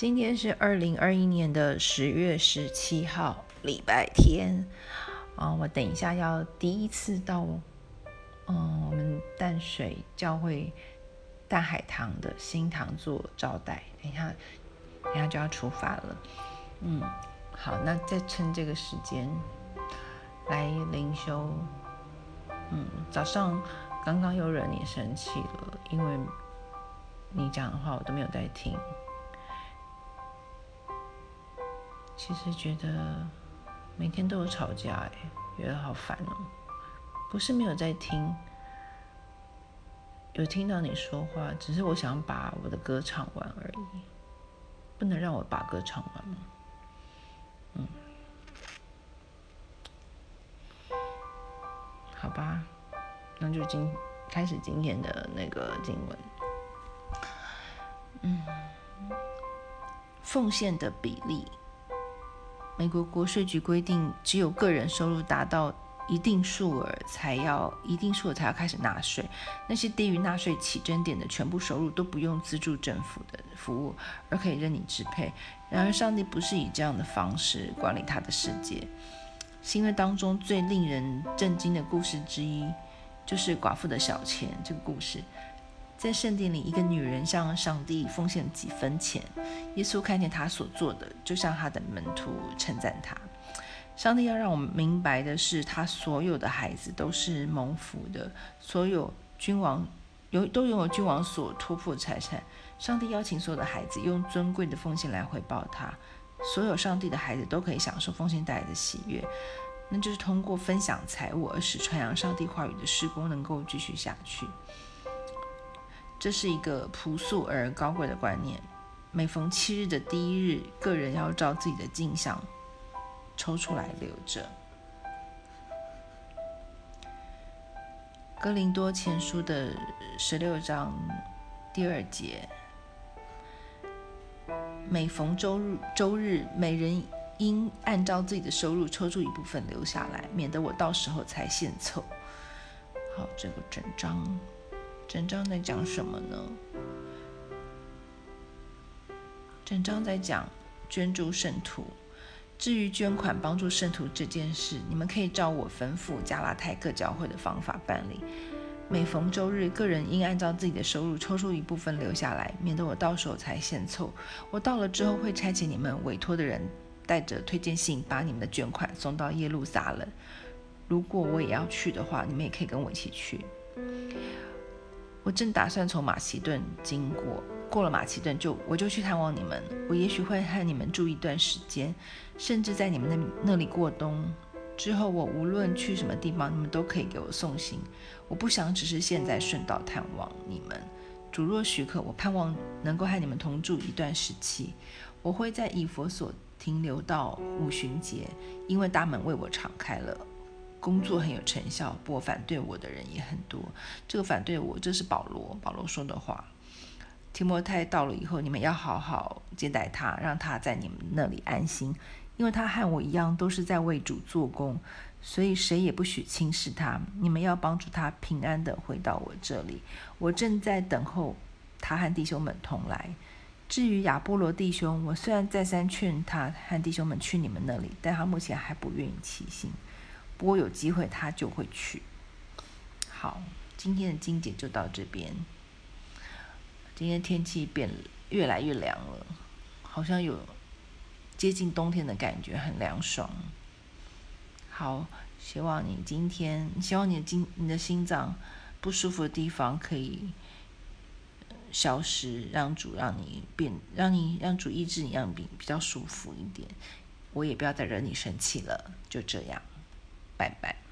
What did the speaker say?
今天是二零二一年的十月十七号，礼拜天。啊，我等一下要第一次到，嗯，我们淡水教会大海堂的新堂做招待。等一下，等一下就要出发了。嗯，好，那再趁这个时间来灵修。嗯，早上刚刚又惹你生气了，因为你讲的话我都没有在听。其实觉得每天都有吵架，哎，觉得好烦哦。不是没有在听，有听到你说话，只是我想把我的歌唱完而已，不能让我把歌唱完吗？嗯，好吧，那就今开始今天的那个经文。嗯，奉献的比例。美国国税局规定，只有个人收入达到一定数额，才要一定数额才要开始纳税。那些低于纳税起征点的全部收入都不用资助政府的服务，而可以任你支配。然而，上帝不是以这样的方式管理他的世界。新约当中最令人震惊的故事之一，就是寡妇的小钱这个故事。在圣殿里，一个女人向上帝奉献几分钱。耶稣看见她所做的，就向他的门徒称赞她。上帝要让我们明白的是，他所有的孩子都是蒙福的，所有君王有都拥有君王所托付的财产。上帝邀请所有的孩子用尊贵的奉献来回报他。所有上帝的孩子都可以享受奉献带来的喜悦，那就是通过分享财物而使传扬上帝话语的施工能够继续下去。这是一个朴素而高贵的观念。每逢七日的第一日，个人要照自己的进项抽出来留着。哥林多前书的十六章第二节：每逢周日，周日每人应按照自己的收入抽出一部分留下来，免得我到时候才献凑。好，这个整章。整章在讲什么呢？整章在讲捐助圣徒。至于捐款帮助圣徒这件事，你们可以照我吩咐加拉太各教会的方法办理。每逢周日，个人应按照自己的收入抽出一部分留下来，免得我到时候才献凑。我到了之后会差遣你们委托的人带着推荐信，把你们的捐款送到耶路撒冷。如果我也要去的话，你们也可以跟我一起去。我正打算从马其顿经过，过了马其顿就我就去探望你们。我也许会和你们住一段时间，甚至在你们那那里过冬。之后我无论去什么地方，你们都可以给我送行。我不想只是现在顺道探望你们。主若许可，我盼望能够和你们同住一段时期。我会在以弗所停留到五旬节，因为大门为我敞开了。工作很有成效，不过反对我的人也很多。这个反对我，这是保罗，保罗说的话。提摩太到了以后，你们要好好接待他，让他在你们那里安心，因为他和我一样都是在为主做工，所以谁也不许轻视他。你们要帮助他平安地回到我这里。我正在等候他和弟兄们同来。至于亚波罗弟兄，我虽然再三劝他和弟兄们去你们那里，但他目前还不愿意起行。不过有机会他就会去。好，今天的经节就到这边。今天天气变越来越凉了，好像有接近冬天的感觉，很凉爽。好，希望你今天，希望你的心你的心脏不舒服的地方可以消失，让主让你变，让你让主医治你，让你比较舒服一点。我也不要再惹你生气了，就这样。拜拜。